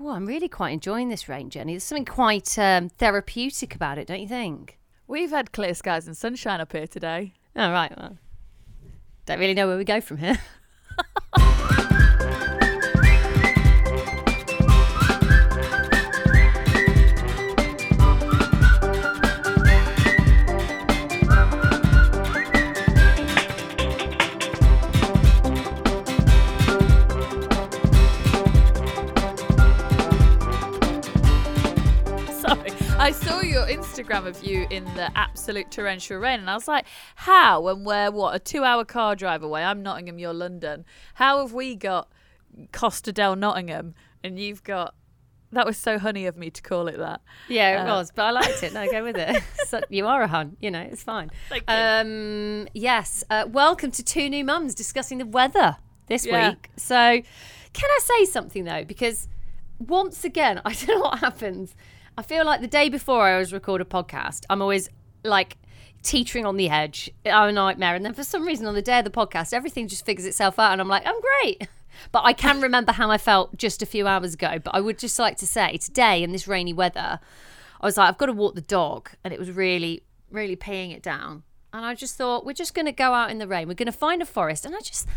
Oh, I'm really quite enjoying this rain, Jenny. There's something quite um, therapeutic about it, don't you think? We've had clear skies and sunshine up here today. Oh, right. Well, don't really know where we go from here. Instagram of you in the absolute torrential rain, and I was like, how, when we're, what, a two hour car drive away? I'm Nottingham, you're London. How have we got Costa del Nottingham, and you've got. That was so honey of me to call it that. Yeah, it Uh, was, but I liked it. No, go with it. so, you are a hun, you know, it's fine. Thank you. Um, yes, uh, welcome to Two New Mums discussing the weather this Yeah. week. So, can I say something though? Because once again, I don't know what happens. I feel like the day before I always record a podcast, I'm always like teetering on the edge. I'm a nightmare. And then for some reason, on the day of the podcast, everything just figures itself out, and I'm like, I'm great. But I can remember how I felt just a few hours ago. But I would just like to say today in this rainy weather, I was like, I've got to walk the dog, and it was really, really peeing it down. And I just thought, we're just going to go out in the rain. We're going to find a forest. And I just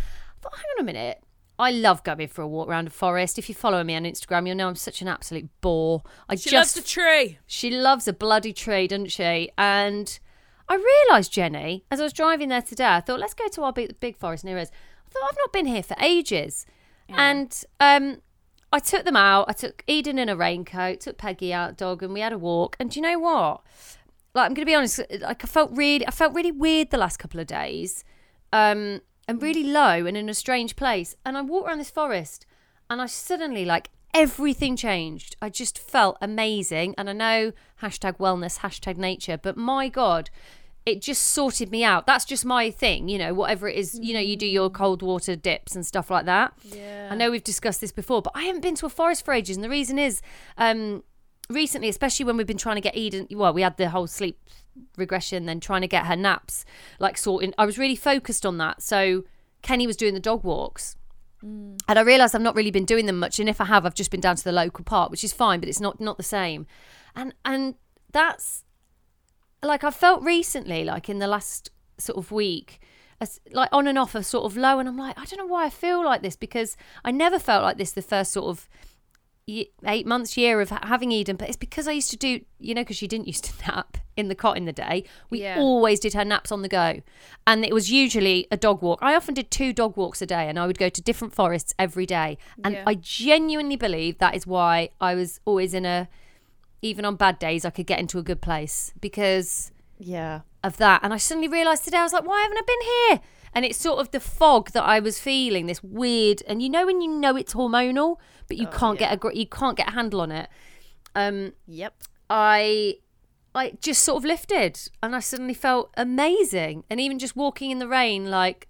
thought, hang on a minute. I love going for a walk around a forest. If you follow me on Instagram, you'll know I'm such an absolute bore. I She just loves a tree. she loves a bloody tree, doesn't she? And I realised, Jenny, as I was driving there today, I thought, let's go to our big, big forest near us. I thought, I've not been here for ages. And um, I took them out. I took Eden in a raincoat, took Peggy out, dog, and we had a walk. And do you know what? Like, I'm going to be honest, like, I felt really, I felt really weird the last couple of days. Um, and really low and in a strange place. And I walked around this forest and I suddenly, like, everything changed. I just felt amazing. And I know hashtag wellness, hashtag nature, but my God, it just sorted me out. That's just my thing, you know, whatever it is, you know, you do your cold water dips and stuff like that. Yeah. I know we've discussed this before, but I haven't been to a forest for ages. And the reason is, um, recently, especially when we've been trying to get Eden, well, we had the whole sleep regression, then trying to get her naps like sorting. I was really focused on that. So Kenny was doing the dog walks. Mm. And I realised I've not really been doing them much, and if I have, I've just been down to the local park, which is fine, but it's not not the same. And and that's like I felt recently, like in the last sort of week, as, like on and off, a sort of low, and I'm like, I don't know why I feel like this because I never felt like this the first sort of eight months, year of having Eden, but it's because I used to do, you know, because she didn't used to nap in the cot in the day. We Yeah. always did her naps on the go, and it was usually a dog walk. I often did two dog walks a day, and I would go to different forests every day. And Yeah. I genuinely believe that is why I was always in a, even on bad days, I could get into a good place because Yeah. of that. And I suddenly realised today, I was like, why haven't I been here? And it's sort of the fog that I was feeling, this weird, and you know when you know it's hormonal, but you can't get a you can't get a handle on it. Um, Yep. I I just sort of lifted, and I suddenly felt amazing. And even just walking in the rain, like,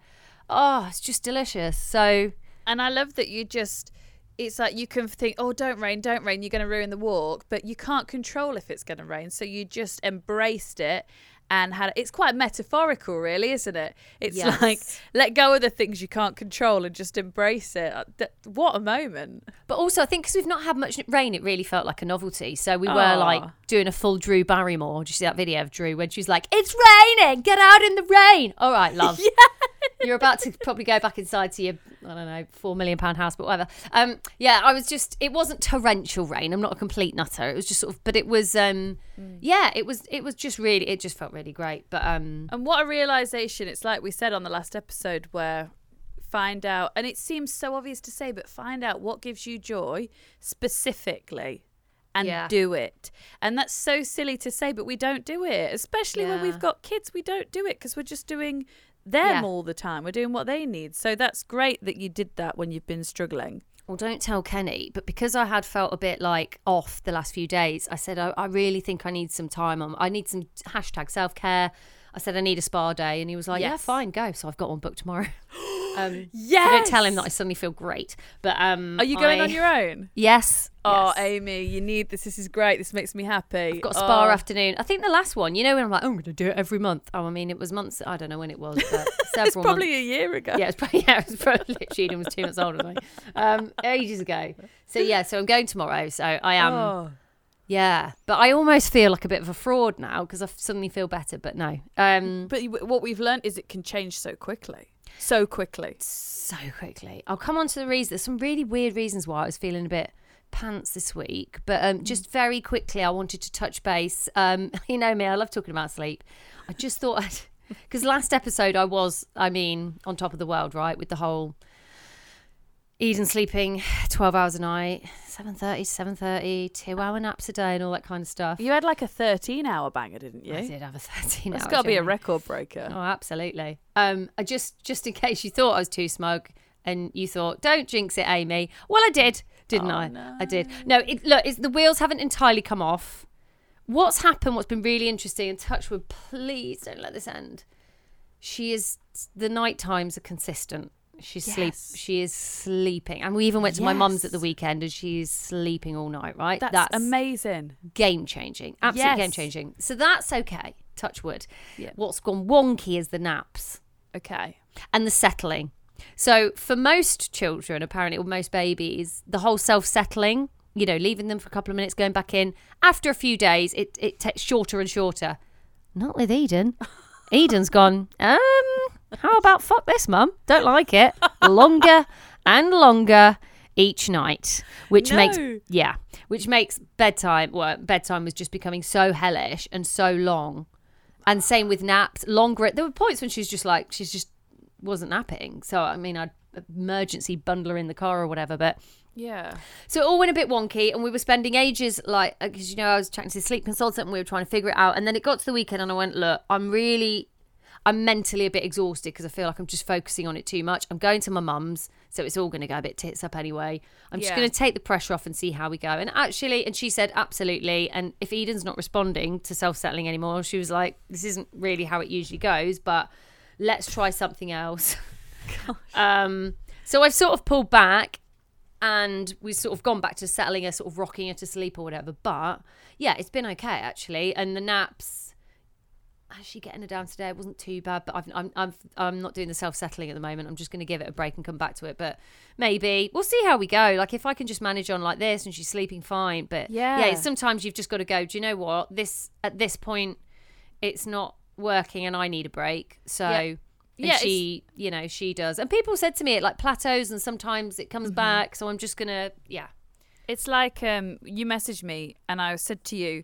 oh, it's just delicious. So And I love that you just, it's like you can think, oh, don't rain, don't rain, you're going to ruin the walk, but you can't control if it's going to rain. So you just embraced it and had it's quite metaphorical, really, isn't it? It's Yes. like let go of the things you can't control and just embrace it. Uh, What a moment. But also, I think because we've not had much rain, it really felt like a novelty. So we were Aw. like doing a full Drew Barrymore. do you see that video of Drew when she's like, "It's raining, get out in the rain." All right, love. You're about to probably go back inside to your, I don't know, four million pound house, but whatever. Um, yeah, I was just. It wasn't torrential rain. I'm not a complete nutter. It was just sort of, but it was. Um, yeah, it was. It was just really. It just felt really great. But um, And what a realization. It's like we said on the last episode where find out, and it seems so obvious to say, but find out what gives you joy specifically and Yeah. do it. And that's so silly to say, but we don't do it, especially when we've got kids. We don't do it because we're just doing them Yeah. all the time. We're doing what they need. So that's great that you did that when you've been struggling. well, don't tell Kenny, but because I had felt a bit like off the last few days, I said, I, I really think I need some time. On, I need some hashtag self care. I said, I need a spa day. And he was like, yeah, fine, go. So I've got one booked tomorrow. um, Yes. so don't tell him that I suddenly feel great. But um, Are you going I- on your own? Yes. Oh, yes. Amy, you need this. This is great. This makes me happy. I've got a spa Oh. afternoon. I think the last one, you know, when I'm like, oh, I'm going to do it every month. Oh, I mean, it was months. I don't know when it was, but several It's probably months. a year ago. Yeah, it's probably, yeah, it was probably literally Eden was two months older than me. Um, ages ago. So yeah, so I'm going tomorrow. So I am. Oh. Yeah, but I almost feel like a bit of a fraud now because I suddenly feel better. But no, um, But what we've learned is it can change so quickly. So quickly. so quickly. I'll come on to the reasons. There's some really weird reasons why I was feeling a bit pants this week, but um, just very quickly, I wanted to touch base. Um, you know me, I love talking about sleep. I just thought I'd. Because last episode I was, I mean, on top of the world, right? With the whole Eden sleeping 12 hours a night, 7.30 to 7.30, two hour naps a day and all that kind of stuff. You had like a 13 hour banger, didn't you? I did have a 13 That's hour got to be a record breaker. Oh, absolutely. Um, I just just in case you thought I was too smug and you thought, don't jinx it, Amy. Well, I did, didn't Oh, I? I did. No, it, look, it's, the wheels haven't entirely come off. What's happened? What's been really interesting? And Touchwood, please don't let this end. She is. The night times are consistent. She's sleep. She is sleeping, and we even went to my mum's at the weekend, and she's sleeping all night. Right? That's, amazing. game changing. Absolute Yes. game changing. So that's okay. Touch wood. Yeah. What's gone wonky is the naps Okay. and the settling. So for most children, apparently, or most babies, the whole self settling, you know, leaving them for a couple of minutes, going back in, after a few days, it, it takes shorter and shorter. Not with Eden. Eden's gone, um, how about fuck this, mum? Don't like it. Longer and longer each night, which makes yeah, which makes bedtime. Well, bedtime was just becoming so hellish and so long, and same with naps. Longer. There were points when she's just like she's just wasn't napping. So I mean, I'd emergency bundle her in the car or whatever, but. Yeah. So it all went a bit wonky, and we were spending ages like because you know I was chatting to the sleep consultant, and we were trying to figure it out. And then it got to the weekend, and I went, "Look, I'm really, I'm mentally a bit exhausted because I feel like I'm just focusing on it too much. I'm going to my mum's, so it's all going to go a bit tits up anyway. I'm just Yeah. going to take the pressure off and see how we go." And actually, and she said, "Absolutely." And if Eden's not responding to self settling anymore, she was like, "This isn't really how it usually goes, but let's try something else." um, so I've sort of pulled back and we've sort of gone back to settling her, sort of rocking her to sleep or whatever. But yeah, it's been okay actually. And the naps, actually getting her down today, it wasn't too bad. But I've, I'm, I'm, I'm not doing the self settling at the moment. I'm just going to give it a break and come back to it. But maybe we'll see how we go. Like if I can just manage on like this and she's sleeping fine. But yeah, Yeah. sometimes you've just got to go. Do you know what? This at this point, it's not working, and I need a break. So. Yeah. And Yeah, she, you know, she does. And people said to me it like plateaus and sometimes it Mm-hmm. comes back. So I'm just gonna, yeah. It's like um, you messaged me and I said to you,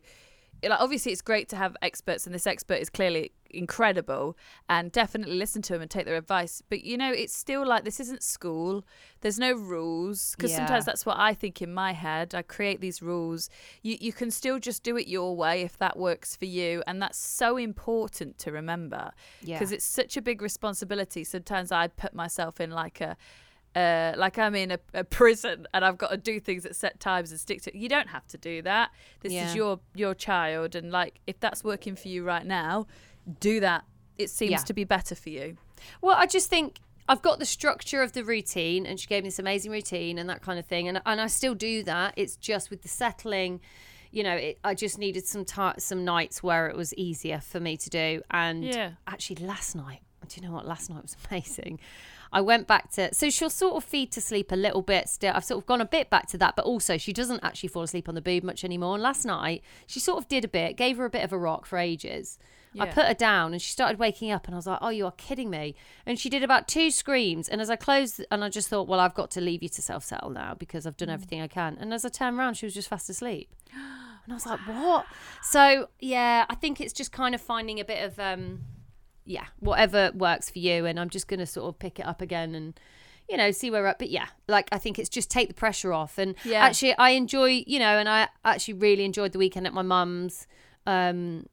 like obviously it's great to have experts and this expert is clearly incredible and definitely listen to them and take their advice. But you know, it's still like this isn't school. There's no rules because Yeah. sometimes that's what I think in my head. I create these rules. You you can still just do it your way if that works for you, and that's so important to remember Yeah. because it's such a big responsibility. Sometimes I put myself in like a uh, like I'm in a, a prison and I've got to do things at set times and stick to. You don't have to do that. This Yeah. is your your child, and like if that's working for you right now, do that. It seems Yeah. to be better for you. Well, I just think I've got the structure of the routine, and she gave me this amazing routine and that kind of thing, and and I still do that. It's just with the settling, you know, it, I just needed some ti some nights where it was easier for me to do. And Yeah. actually, last night, do you know what? Last night was amazing. I went back to so she'll sort of feed to sleep a little bit still. I've sort of gone a bit back to that, but also she doesn't actually fall asleep on the boob much anymore. And last night she sort of did a bit, gave her a bit of a rock for ages. I put her down and she started waking up and I was like, "Oh, you are kidding me!" And she did about two screams. And as I closed, and I just thought, "Well, I've got to leave you to self settle now because I've done everything I can." And as I turned around, she was just fast asleep. And I was like, "What?" So yeah, I think it's just kind of finding a bit of um, yeah, whatever works for you. And I'm just gonna sort of pick it up again and. You know, see where we're at. But yeah, like I think it's just take the pressure off. And Yeah. actually, I enjoy, you know, and I actually really enjoyed the weekend at my mum's. Um,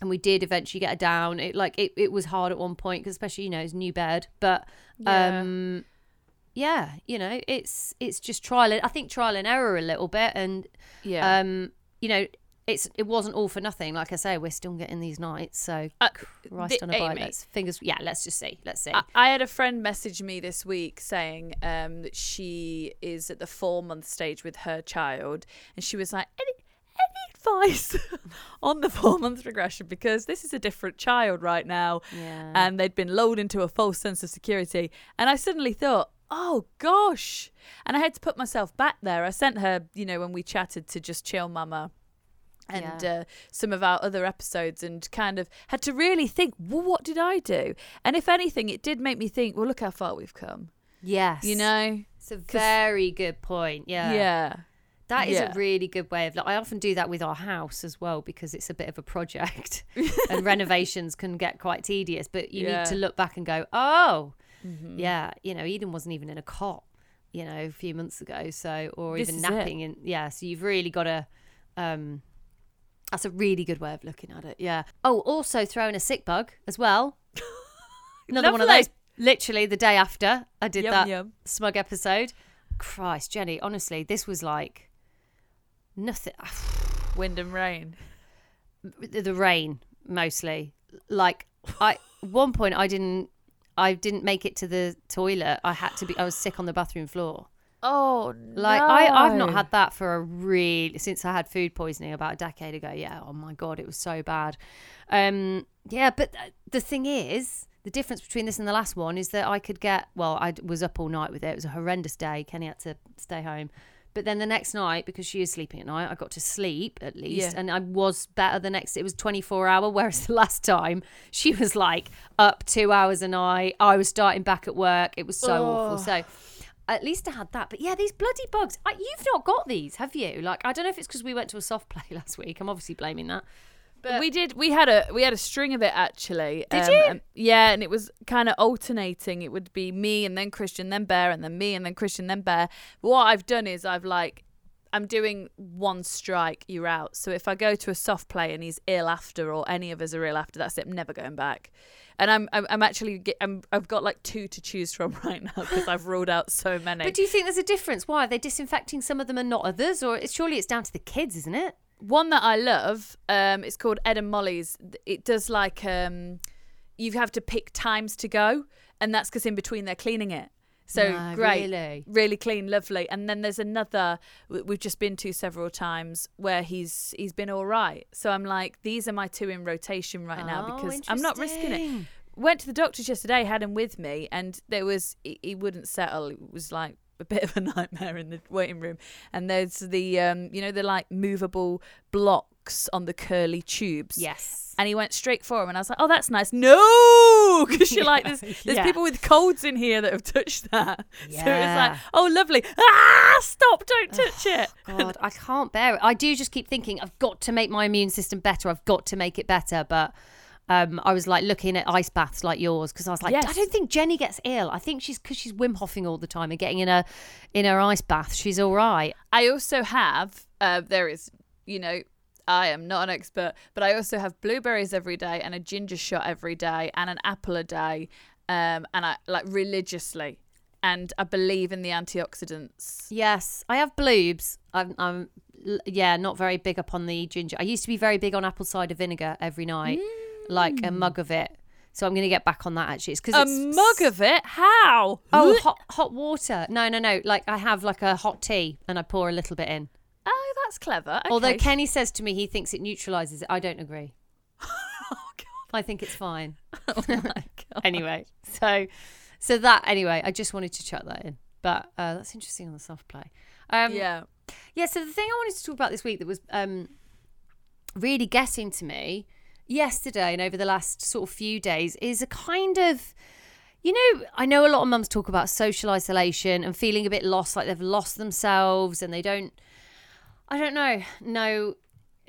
and we did eventually get her down. It like it, it was hard at one point because especially you know it's new bed, but Yeah. um, yeah, you know, it's it's just trial. and- I think trial and error a little bit, and Yeah. um, you know, it's it wasn't all for nothing. Like I say, we're still getting these nights, so Uh, Christ the- on a bike. Amy. Let's fingers. Yeah, let's just see. Let's see. I, I had a friend message me this week saying um, that she is at the four month stage with her child, and she was like, "Any, any advice on the four month regression? Because this is a different child right now, yeah. and they'd been lulled into a false sense of security." And I suddenly thought, "Oh gosh!" And I had to put myself back there. I sent her, you know, when we chatted to just chill, mama. And Yeah. uh, some of our other episodes, and kind of had to really think, well, what did I do? And if anything, it did make me think, well, look how far we've come. yes. You know? it's a very good point. Yeah. Yeah. That is Yeah. a really good way of. Like, I often do that with our house as well because it's a bit of a project, and renovations can get quite tedious. But you Yeah. Mm-hmm. need to look back and go, oh, yeah, you know, Eden wasn't even in a cot, you know, a few months ago. So, or This even napping, and yeah. So you've really got to. Um, that's a really good way of looking at it. Yeah. Oh, also throwing a sick bug as well. Another one of those. Literally the day after I did Yum, that yum. smug episode. Christ, Jenny, honestly, this was like nothing. Wind and rain. the the rain mostly. Like I, one point I didn't, I didn't make it to the toilet. I had to be. I was sick on the bathroom floor. Oh, Like I, I've not had that for a really since I had food poisoning about a decade ago. Yeah. Oh my god, it was so bad. Um. Yeah, but th- the thing is, the difference between this and the last one is that I could get. Well, I was up all night with it. It was a horrendous day. Kenny had to stay home. But then the next night, because she is sleeping at night, I got to sleep at least, Yeah. and I was better the next. It was twenty four hour, whereas the last time she was like up two hours a night. I was starting back at work. It was so awful. So at least I had that. But yeah, these bloody bugs. I, you've not got these, have you? Like, I don't know if it's because we went to a soft play last week. I'm obviously blaming that. But we did. We had a we had a string of it actually. Did um, you? and- yeah, and it was kind of alternating. It would be me and then Christian, then Bear, and then me and then Christian, then Bear. But what I've done is I've like I'm doing one strike, you're out. So if I go to a soft play and he's ill after, or any of us are ill after, that's it. I'm never going back. And I'm I'm, I'm actually get, I'm I've got like two to choose from right now because I've ruled out so many. but do you think there's a difference? Why are they disinfecting some of them and not others? Or it's, surely it's down to the kids, isn't it? One that I love, um, it's called Ed and Molly's. It does like um, you have to pick times to go, and that's because in between they're cleaning it. So No, great, really? really clean, lovely. And then there's another we've just been to several times where he's he's been all right. So I'm like, these are my two in rotation right now Oh, because I'm not risking it. Went to the doctor's yesterday, had him with me, and there was he, he wouldn't settle. It was like a bit of a nightmare in the waiting room. And there's the um, you know, the like movable blocks on the curly tubes. Yes. And he went straight for him, and I was like, "Oh, that's nice." No, because you're like, there's there's Yeah. people with colds in here that have touched that. Yeah. So it's like, "Oh, lovely." Ah, stop! Don't touch it. God, I can't bear it. I do just keep thinking I've got to make my immune system better. I've got to make it better. But um, I was like looking at ice baths like yours because I was like, Yes. I don't think Jenny gets ill. I think she's because she's Wim Hofing all the time and getting in a in her ice bath. She's all right. I also have uh, there is you know I am not an expert, but I also have blueberries every day and a ginger shot every day and an apple a day, um, and I like religiously, and I believe in the antioxidants. Yes, I have bloobs. I'm, I'm yeah, not very big up on the ginger. I used to be very big on apple cider vinegar every night, like a mug of it. So I'm going to get back on that actually. It's because A it's mug of it? How? Oh, hot hot water. No, no, no. Like I have like a hot tea and I pour a little bit in. Oh, that's clever. Although Kenny says to me he thinks it neutralizes it. I don't agree. oh god. I think it's fine. Oh my god. anyway, so so that anyway, I just wanted to chuck that in. But uh, that's interesting on the soft play. Um, yeah. Yeah, so the thing I wanted to talk about this week that was um, really getting to me yesterday and over the last sort of few days is a kind of, you know, I know a lot of mums talk about social isolation and feeling a bit lost, like they've lost themselves and they don't, I don't know, know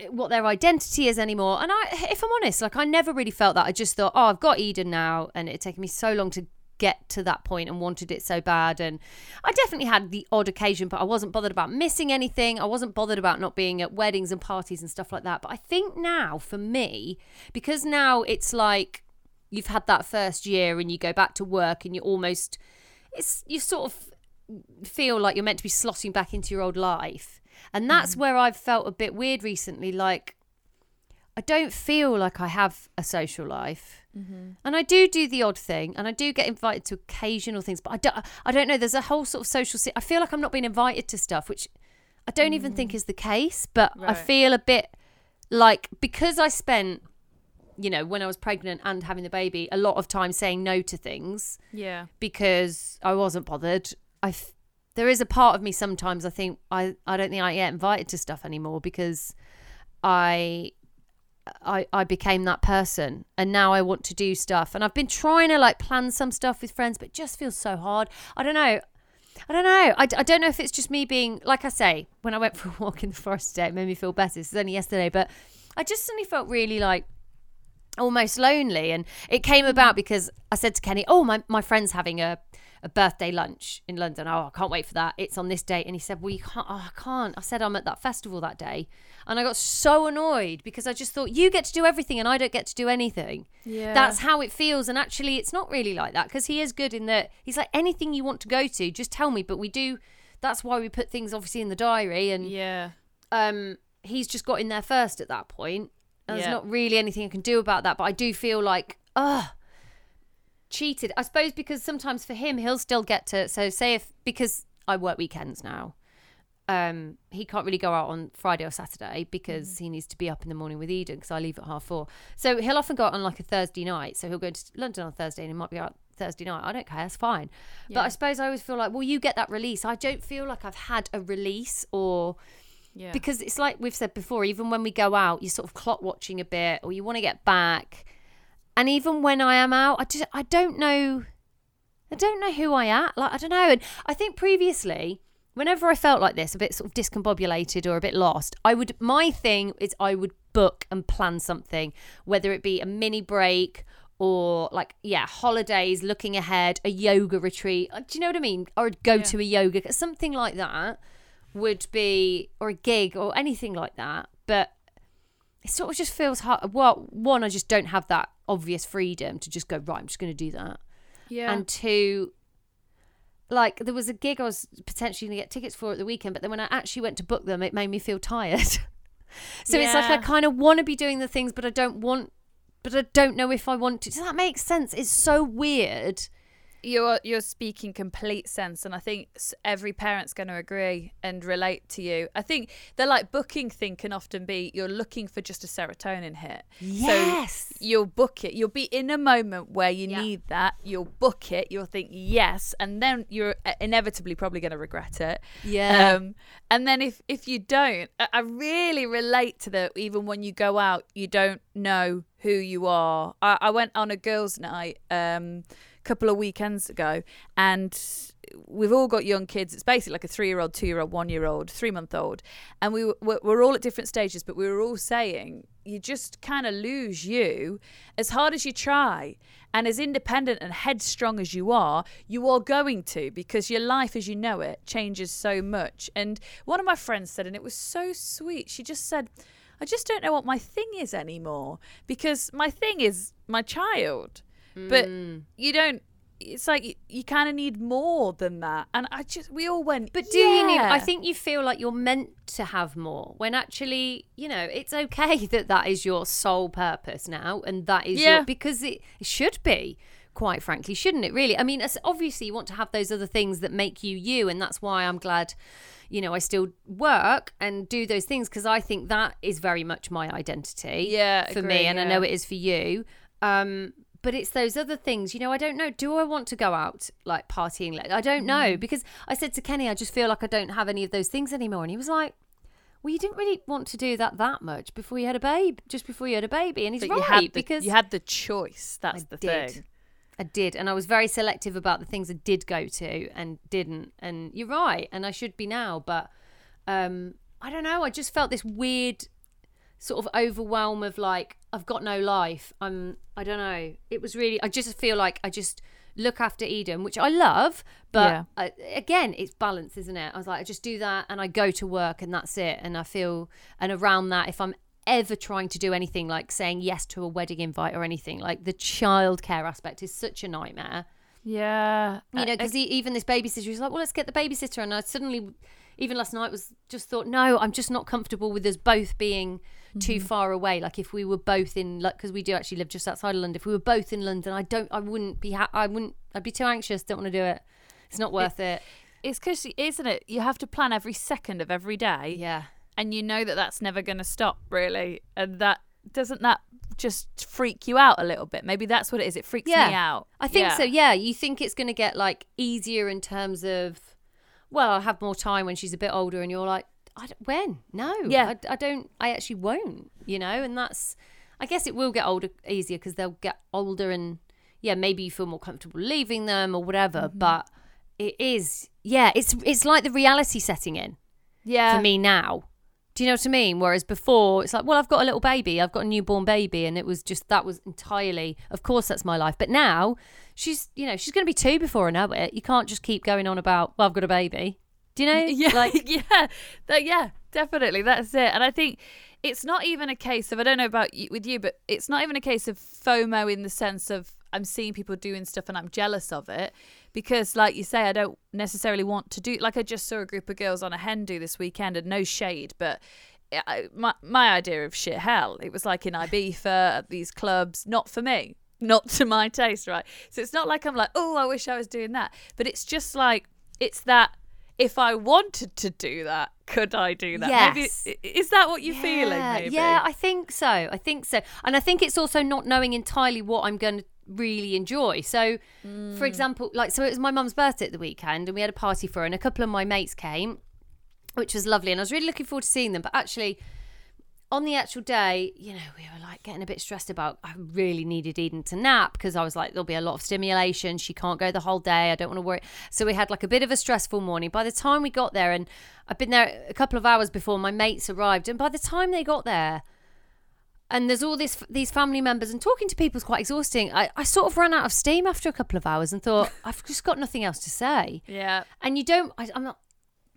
what their identity is anymore. And I, if I'm honest, like I never really felt that. I just thought, oh, I've got Eden now, and it taken me so long to get to that point and wanted it so bad. And I definitely had the odd occasion, but I wasn't bothered about missing anything. I wasn't bothered about not being at weddings and parties and stuff like that. But I think now, for me, because now it's like you've had that first year and you go back to work and you're almost it's you're sort of feel like you're meant to be slotting back into your old life. And that's mm. where I've felt a bit weird recently. Like, I don't feel like I have a social life. Mm-hmm. And I do do the odd thing, and I do get invited to occasional things, but I don't. I don't know. There's a whole sort of social. Si- I feel like I'm not being invited to stuff, which I don't even think mm. is the case. But I feel a bit like because I spent, you know, when I was pregnant and having the baby, a lot of time saying no to things Yeah. because I wasn't bothered. I f- there is a part of me sometimes I think I I don't think I get invited to stuff anymore because I I I became that person and now I want to do stuff and I've been trying to like plan some stuff with friends but just feels so hard. I don't know. I don't know. I, I don't know if it's just me being like I say when I went for a walk in the forest today it made me feel better. This is only yesterday but I just suddenly felt really like almost lonely and it came about because I said to Kenny, "Oh, my my friend's having a a birthday lunch in London. Oh, I can't wait for that. It's on this date." And he said, "Well, you can't. Oh, I can't." I said, "I'm at that festival that day." And I got so annoyed because I just thought, "You get to do everything and I don't get to do anything." Yeah. That's how it feels and actually it's not really like that because he is good in that he's like anything you want to go to, just tell me, but we do that's why we put things obviously in the diary and Yeah. um, he's just got in there first at that point. And Yeah. There's not really anything I can do about that, but I do feel like, ugh, cheated. I suppose because sometimes for him, he'll still get to. So say if because I work weekends now, um, he can't really go out on Friday or Saturday because he needs to be up in the morning with Eden because I leave at half four. So he'll often go out on like a Thursday night. So he'll go to London on Thursday and he might be out Thursday night. I don't care, that's fine. But I suppose I always feel like, well, you get that release. I don't feel like I've had a release or Yeah. because it's like we've said before even when we go out you're sort of clock watching a bit or you want to get back. And even when i am out i just i don't know i don't know who i am like i don't know. And i think previously whenever i felt like this a bit sort of discombobulated or a bit lost i would my thing is i would book and plan something whether it be a mini break or like yeah holidays looking ahead a yoga retreat Uh, do you know what i mean? Or go to a yoga something like that would be or a gig or anything like that but it sort of just feels hard well one i just don't have that obvious freedom to just go right i'm just going to do that. Yeah. and two like there was a gig i was potentially going to get tickets for at the weekend but then when i actually went to book them it made me feel tired. So it's like i kind of want to be doing the things but i don't want but i don't know if i want to does that make sense? It's so weird you're you're speaking complete sense and i think every parent's going to agree and relate to you. I think the like booking thing can often be you're looking for just a serotonin hit. Yes. so you'll book it. You'll be in a moment where you Yeah. need that. You'll book it. You'll think yes and then you're uh, inevitably probably going to regret it. Yeah. um and then if if you don't I, I really relate to that even when you go out you don't know who you are. I, I went on a girls night um couple of weekends ago and we've all got young kids. It's basically like a three year old two year old one year old three month old and we were, we're all at different stages but we were all saying you just kind of lose you. As hard as you try and as independent and headstrong as you are you are going to because your life as you know it changes so much. And one of my friends said and it was so sweet she just said I just don't know what my thing is anymore because my thing is my child but Mm. you don't it's like you, you kind of need more than that and i just we all went But do you need? I think you feel like you're meant to have more when actually, you know, it's okay that that is your sole purpose now, and that is Yeah. your because it, should be. Quite frankly, shouldn't it? Really, I mean, obviously, you want to have those other things that make you you, and that's why I'm glad, you know, I still work and do those things because I think that is very much my identity. Yeah, for agree, me, and I know it is for you. Um, but it's those other things, you know. I don't know. Do I want to go out like partying? Like I don't Mm. know because I said to Kenny, I just feel like I don't have any of those things anymore, and he was like, "Well, you didn't really want to do that that much before you had a babe, just before you had a baby." And he's but right you had the, because you had the choice that's I the did. thing I did, and I was very selective about the things I did go to and didn't. And you're right, and I should be now, but um, I don't know. I just felt this weird sort of overwhelm of like I've got no life. I'm I don't know. It was really I just feel like I just look after Eden, which I love, but Yeah. uh, again, it's balance, isn't it? I was like I just do that and I go to work and that's it. And I feel and around that if I'm ever trying to do anything like saying yes to a wedding invite or anything like the childcare aspect is such a nightmare Yeah. You know, because even this babysitter was like, well, let's get the babysitter. And I suddenly, even last night, was just thought, no, I'm just not comfortable with us both being too Mm-hmm. far away. Like if we were both in, like, because we do actually live just outside of London. If we were both in London, I don't, I wouldn't be, ha- I wouldn't, I'd be too anxious. Don't want to do it. It's not worth it. it's because, isn't it? You have to plan every second of every day. Yeah. and you know that that's never going to stop really and that doesn't that just freak you out a little bit maybe that's what it is it freaks Yeah. me out I think Yeah. so. Yeah, you think it's going to get like easier in terms of, well, I'll have more time when she's a bit older, and you're like, I don't, when? No, Yeah. I, I don't. I actually won't. You know, and that's. I guess it will get older easier because they'll get older, and yeah, maybe you feel more comfortable leaving them or whatever. Mm-hmm. But it is, yeah, it's it's like the reality setting in yeah for me now. Do you know what I mean? Whereas before, it's like, well, I've got a little baby, I've got a newborn baby, and it was just that was entirely, of course, that's my life. But now, she's, you know, she's going to be two before I know it. You can't just keep going on about, well, I've got a baby. Do you know? yeah like, yeah. That, yeah definitely that's it. And i think it's not even a case of i don't know about you, with you but it's not even a case of fomo in the sense of i'm seeing people doing stuff and i'm jealous of it because like you say i don't necessarily want to do like i just saw a group of girls on a hen do this weekend and no shade but eh, I, my, my idea of shit hell. It was like in ibiza at these clubs not for me not to my taste right? So it's not like i'm like oh i wish i was doing that but it's just like it's that if I wanted to do that, could I do that? Yes. Maybe, is that what you're feeling? yeah, Maybe. yeah, I think so. I think so. And I think it's also not knowing entirely what I'm going to really enjoy. So, Mm. for example, like, so it was my mum's birthday at the weekend and we had a party for her, and a couple of my mates came, which was lovely. And I was really looking forward to seeing them. But actually, on the actual day, you know, we were like getting a bit stressed about. I really needed Eden to nap because I was like, there'll be a lot of stimulation. She can't go the whole day. I don't want to worry. So we had like a bit of a stressful morning. By the time we got there, and I've been there a couple of hours before my mates arrived, and by the time they got there, and there's all this these family members and talking to people is quite exhausting. I, I sort of ran out of steam after a couple of hours and thought I've just got nothing else to say. Yeah. And you don't. I, I'm not.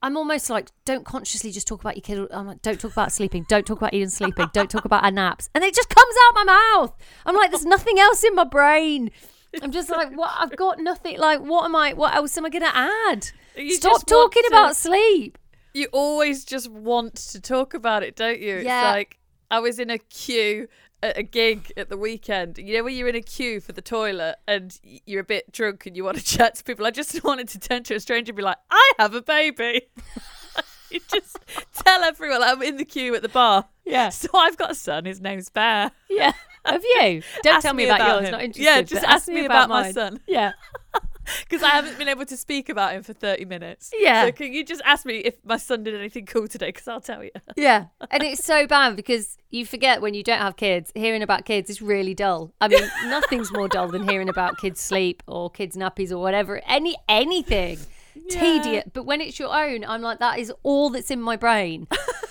I'm almost like don't consciously just talk about your kid. I'm like don't talk about sleeping. Don't talk about eating sleeping. Don't talk about our naps. And it just comes out my mouth. I'm like there's nothing else in my brain. I'm just like what I've got nothing. Like what am I? What else am I going to add? You Stop talking to- about sleep. You always just want to talk about it, don't you? Yeah. It's like I was in a queue at a gig at the weekend. You know when you're in a queue for the toilet and you're a bit drunk and you want to chat to people. I just wanted to turn to a stranger and be like, "I have a baby." you just tell everyone I'm in the queue at the bar. Yeah. So I've got a son. His name's Bear. Yeah. Have you? Don't Ask tell me about, about yours. him. Not interested. Yeah, just but ask me about my son. Yeah. because I haven't been able to speak about him for 30 minutes. Yeah. So can you just ask me if my son did anything cool today? Because I'll tell you. Yeah. And it's so bad because you forget when you don't have kids, hearing about kids is really dull. I mean, nothing's more dull than hearing about kids' sleep or kids' nappies or whatever. Any anything. Tedious. But when it's your own, I'm like, that is all that's in my brain.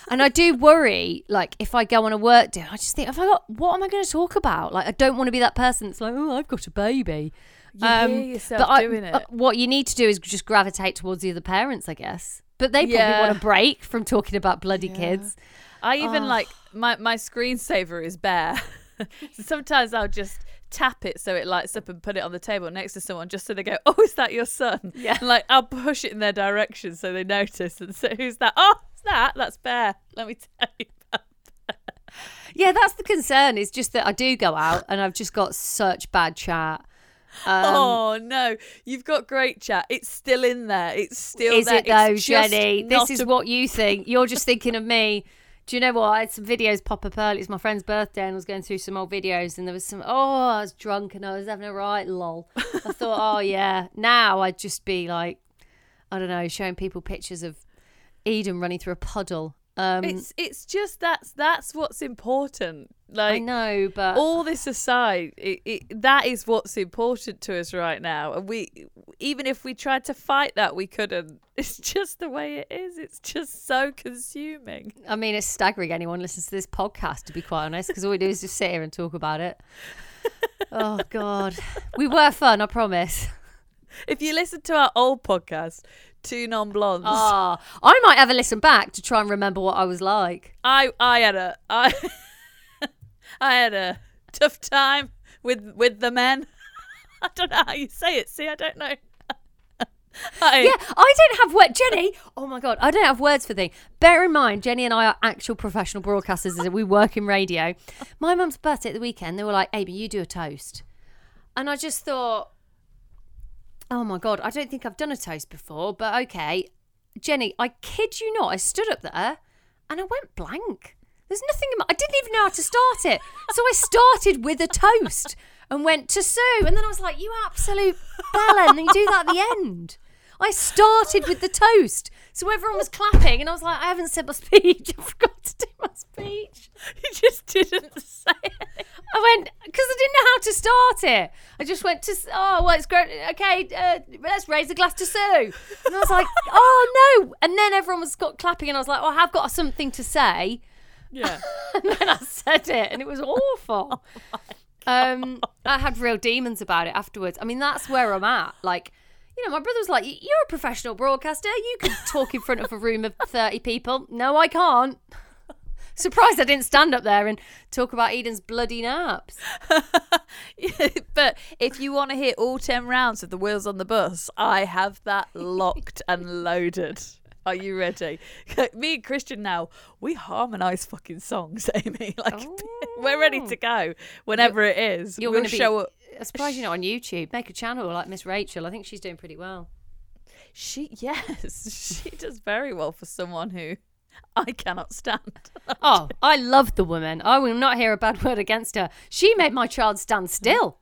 and I do worry, like, if I go on a work day, I just think, have I got, what am I going to talk about? Like, I don't want to be that person that's like, oh, I've got a baby. You hear yourself I- doing it. uh, what you need to do is just gravitate towards the other parents, I guess. But they probably Yeah. want a break from talking about bloody kids. I even Oh. like my my screensaver is Bear. so sometimes I'll just tap it so it lights up and put it on the table next to someone just so they go, "Oh, is that your son?" Yeah. And, like I'll push it in their direction so they notice and say, "Who's that?" "Oh, it's that. That's Bear." Let me tell you. Yeah, that's the concern. It's just that I do go out and I've just got such bad chat. Um, oh no, you've got great chat. It's still in there. It's still is there. it though, It's Jenny? This is a- what you think. You're just thinking of me. Do you know what? I had some videos pop up early. It's my friend's birthday, and I was going through some old videos, and there was some. Oh, I was drunk and I was having a right lol. I thought, oh yeah. Now I'd just be like, I don't know, showing people pictures of Eden running through a puddle. Um, It's it's just that's that's what's important. Like I know, but all this aside, it, it, that is what's important to us right now. And we, even if we tried to fight that, we couldn't. It's just the way it is. It's just so consuming. I mean, it's staggering anyone listens to this podcast, to be quite honest, because all we do is just sit here and talk about it. oh, God. We were fun, I promise. If you listen to our old podcast, Two Non Blondes, Ah, I might have a listen back to try and remember what I was like. I I had a I I had a tough time with with the men. I don't know how you say it. See, I don't know. I, Yeah, I don't have words. Jenny, oh my God, I don't have words for things. Bear in mind, Jenny and I are actual professional broadcasters. We work in radio. My mum's birthday at the weekend, they were like, Amy, you do a toast. And I just thought, oh my God, I don't think I've done a toast before, but okay. Jenny, I kid you not, I stood up there and I went blank. There's nothing in my, I didn't even know how to start it. So I started with a toast and went to Sue. And then I was like, you absolute bellend. And you do that at the end. I started with the toast. So everyone was clapping, and I was like, I haven't said my speech. I forgot to do my speech. you just didn't say it. I went because I didn't know how to start it. I just went to oh well, it's great. Okay, uh, let's raise a glass to Sue. And I was like, oh no! And then everyone was got clapping, and I was like, oh, I have got something to say. Yeah. And then I said it, and it was awful. um, I had real demons about it afterwards. I mean, that's where I'm at. Like, you know, my brother was like, "You're a professional broadcaster. You can talk in front of a room of thirty people." No, I can't. Surprised I didn't stand up there and talk about Eden's bloody naps. but if you want to hear all 10 rounds of the wheels on the bus, I have that locked and loaded. Are you ready? Me and Christian now, we harmonise fucking songs, Amy. Like oh. we're ready to go whenever it is. Oh. You're we'll going to be. show up. I'm surprised you're not on YouTube. Make a channel like Miss Rachel. I think she's doing pretty well. She yes, she does very well for someone who I cannot stand. Oh, I love the woman. I will not hear a bad word against her. She made my child stand still.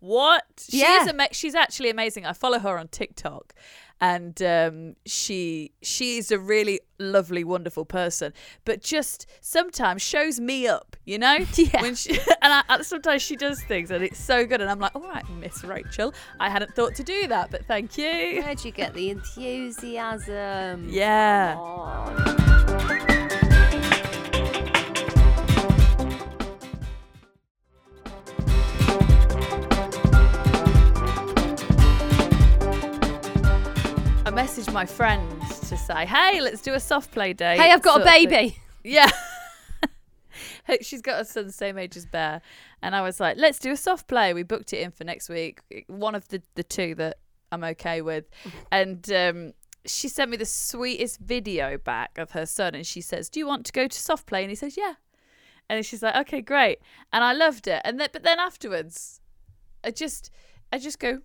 What? She's Yeah. ama- she's actually amazing. I follow her on TikTok and um, she she's a really lovely, wonderful person, but just sometimes shows me up, you know? Yeah. When she, and I, I- sometimes she does things and it's so good and I'm like, all right, Miss Rachel, I hadn't thought to do that, but thank you. Where'd you get the enthusiasm? Yeah. I messaged my friend to say, hey, let's do a soft play day. Hey, I've got a sort of thing. baby. Yeah. She's got a son the same age as Bear. And I was like, let's do a soft play. We booked it in for next week. One of the, the two that I'm okay with. And um, she sent me the sweetest video back of her son. And she says, Do you want to go to soft play? And he says, Yeah. And she's like, Okay, great. And I loved it. And then, but then afterwards, I just, I just go,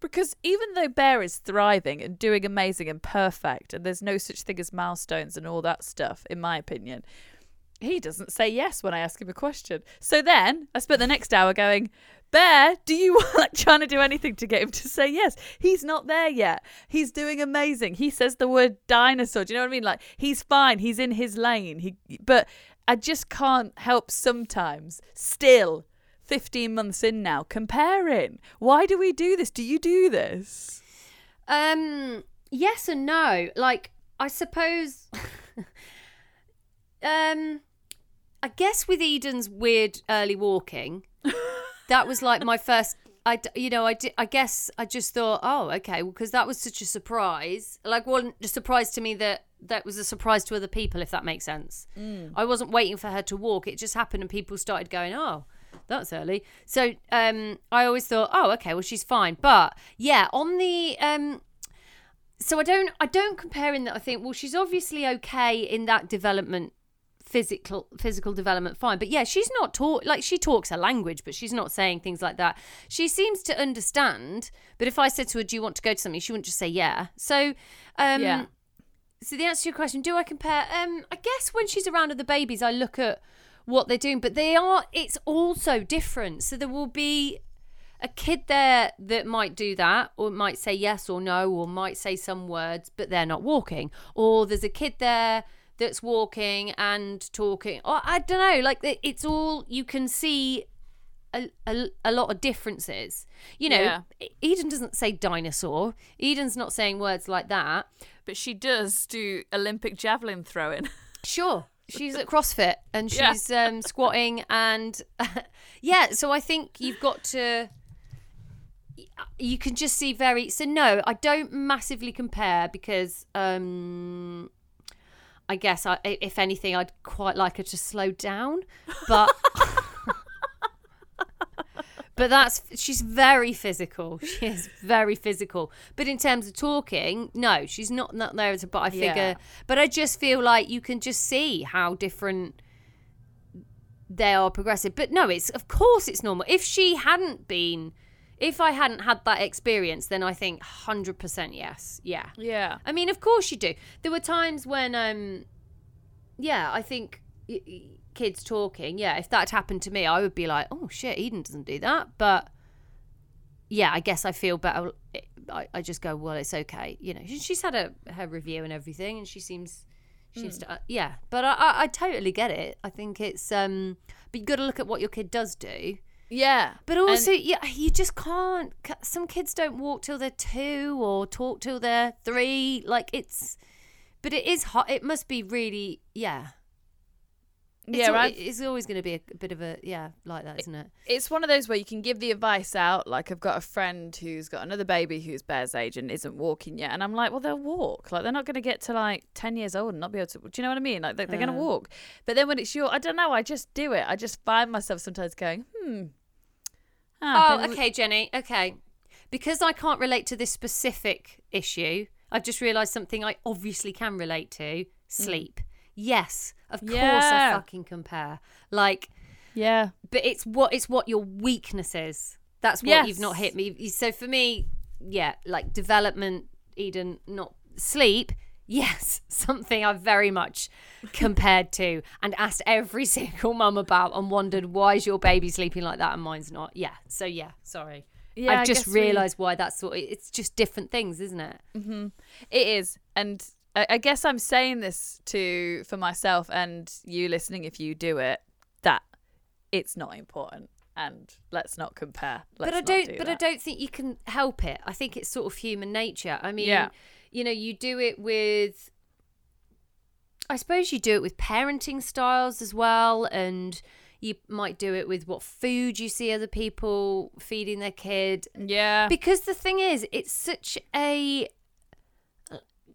because even though Bear is thriving and doing amazing and perfect, and there's no such thing as milestones and all that stuff, in my opinion, he doesn't say yes when I ask him a question. So then I spent the next hour going, Bear, do you want trying to do anything to get him to say yes? He's not there yet. He's doing amazing. He says the word dinosaur. Do you know what I mean? Like he's fine. He's in his lane. He, but I just can't help sometimes still 15 months in now comparing. Why do we do this? Do you do this? Um, yes and no. Like, I suppose. um, I guess with Eden's weird early walking, that was like my first. I, you know, I, di- I guess I just thought, oh, okay, well, because that was such a surprise. Like, wasn't a surprise to me that that was a surprise to other people, if that makes sense. I wasn't waiting for her to walk; it just happened, and people started going, oh, that's early. So, um, I always thought, oh, okay, well, she's fine. But yeah, on the um, so I don't I don't compare in that I think well she's obviously okay in that development physical physical development fine but yeah she's not taught like she talks her language but she's not saying things like that she seems to understand but if I said to her do you want to go to something she wouldn't just say yeah so um Yeah. so the answer to your question do I compare um I guess when she's around other babies I look at what they're doing but they are it's also different so there will be a kid there that might do that or might say yes or no or might say some words but they're not walking or there's a kid there that's walking and talking or i don't know like it's all you can see a, a, a lot of differences you know Yeah. eden doesn't say dinosaur eden's not saying words like that But she does do Olympic javelin throwing. Sure. She's at CrossFit and Yeah. she's um, squatting and yeah, so I think you've got to you can just see very so no, I don't massively compare because um I guess I if anything I'd quite like her to slow down, but But that's she's very physical. She is very physical. But in terms of talking, no, she's not not there as a but I figure. Yeah. But I just feel like you can just see how different they are progressive. But no, it's of course it's normal. If she hadn't been, if I hadn't had that experience, then I think hundred percent yes, yeah. Yeah. I mean, of course you do. There were times when, um, yeah, I think y- y- kids talking. Yeah, if that had happened to me, I would be like, oh shit, Eden doesn't do that. But yeah, I guess I feel better. I, I just go, well, it's okay. You know, she's had a, her review and everything, and she seems. She seems to, uh, yeah, but I, I, I totally get it. I think it's, um, but you got to look at what your kid does do. Yeah. But also, yeah, you just can't. Some kids don't walk till they're two or talk till they're three. Like it's, but it is hot. It must be really, yeah. It's yeah, al- right. It's always going to be a, bit of a yeah, like that, isn't it? It's one of those where you can give the advice out. Like I've got a friend who's got another baby who's Bear's age and isn't walking yet, and I'm like, well, they'll walk. Like they're not going to get to like ten years old and not be able to. Do you know what I mean? Like they're, they're going to walk. But then when it's your, I don't know. I just do it. I just find myself sometimes going, hmm. Ah, Oh, okay, Jenny. Okay, because I can't relate to this specific issue. I've just realised something I obviously can relate to: sleep. Yes, of course I Yeah. fucking compare. Like. Yeah. but it's what it's what your weakness is. That's what you've not hit me. So for me, yeah, like development, Eden, not sleep. Yes, something I've very much compared to and asked every single mum about and wondered why is your baby sleeping like that and mine's not. Yeah, so yeah, sorry. Yeah, I I've just guess we- realised why that's sort. Of it's just different things, isn't it? Mm-hmm. It is, and I, I guess I'm saying this to for myself and you listening. If you do it, that it's not important, and let's not compare. Let's but I don't. do but I don't think you can help it. I think it's sort of human nature. I mean, Yeah. you know, you do it with. I suppose you do it with parenting styles as well, and you might do it with what food you see other people feeding their kid. Yeah, Because the thing is, it's such a.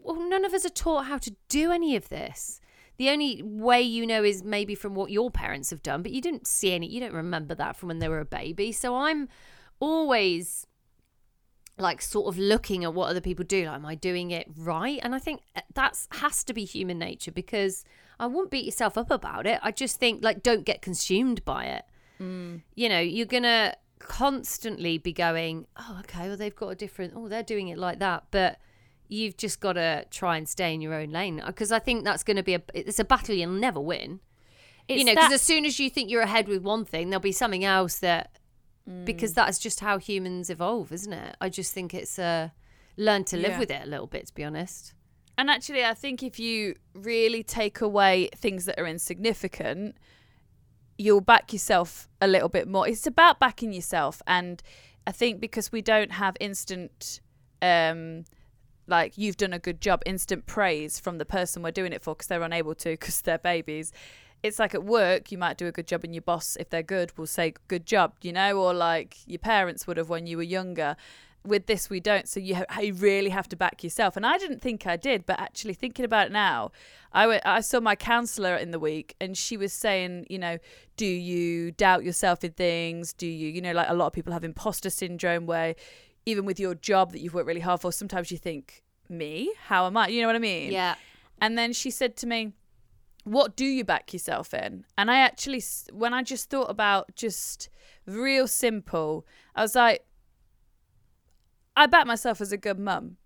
Well, none of us are taught how to do any of this. The only way you know is maybe from what your parents have done, but you didn't see any, you don't remember that from when they were a baby. So I'm always like sort of looking at what other people do. Like, am I doing it right? And I think uh, that's has to be human nature because I wouldn't beat yourself up about it. I just think like don't get consumed by it. Mm. You know, you're gonna constantly be going, oh, okay, well they've got a different, oh, they're doing it like that, but you've just got to try and stay in your own lane because I think that's going to be a it's a battle you'll never win. you know, because that- as soon as you think you're ahead with one thing, there'll be something else that Mm. because that's just how humans evolve, isn't it? I just think it's uh learn to live Yeah. with it a little bit, to be honest. And actually, I think if you really take away things that are insignificant, you'll back yourself a little bit more. It's about backing yourself. And I think because we don't have instant, um, like, you've done a good job, instant praise from the person we're doing it for because they're unable to because they're babies. It's like at work, you might do a good job, and your boss, if they're good, will say, Good job, you know, or like your parents would have when you were younger. With this we don't. So you, ha- you really have to back yourself. And i didn't think i did but actually thinking about it now I I saw my counselor in the week and she was saying you know do you doubt yourself in things? Do you you know like a lot of people have imposter syndrome where even with your job that you've worked really hard for sometimes you think me how am i you know what i mean Yeah. and then she said to me, What do you back yourself in? And I actually, when I just thought about just real simple, I was like, I back myself as a good mum.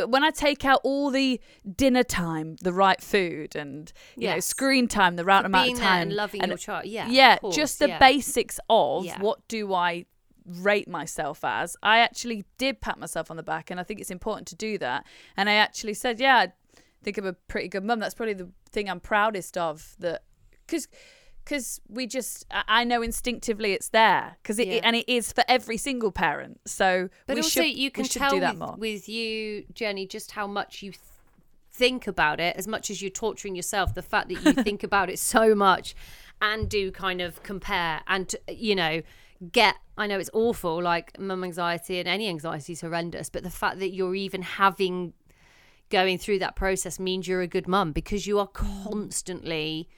Uh, when I take out all the dinner time, the right food, and you know screen time, the right amount Being of time, and loving your child. Yeah. yeah, course, just the yeah. basics of Yeah. what do I rate myself as. I actually did pat myself on the back, and I think it's important to do that. And I actually said, yeah, I think I'm a pretty good mum. That's probably the thing I'm proudest of. That because because we just I know instinctively it's there because it, Yeah. and it is for every single parent. So But we also, should, you can tell with, with you, Jenny, just how much you th- think about it, as much as you're torturing yourself. The fact that you think about it so much and do kind of compare and, you know, get, I know it's awful, like mum anxiety and any anxiety is horrendous, but the fact that you're even having going through that process means you're a good mum because you are Mm. constantly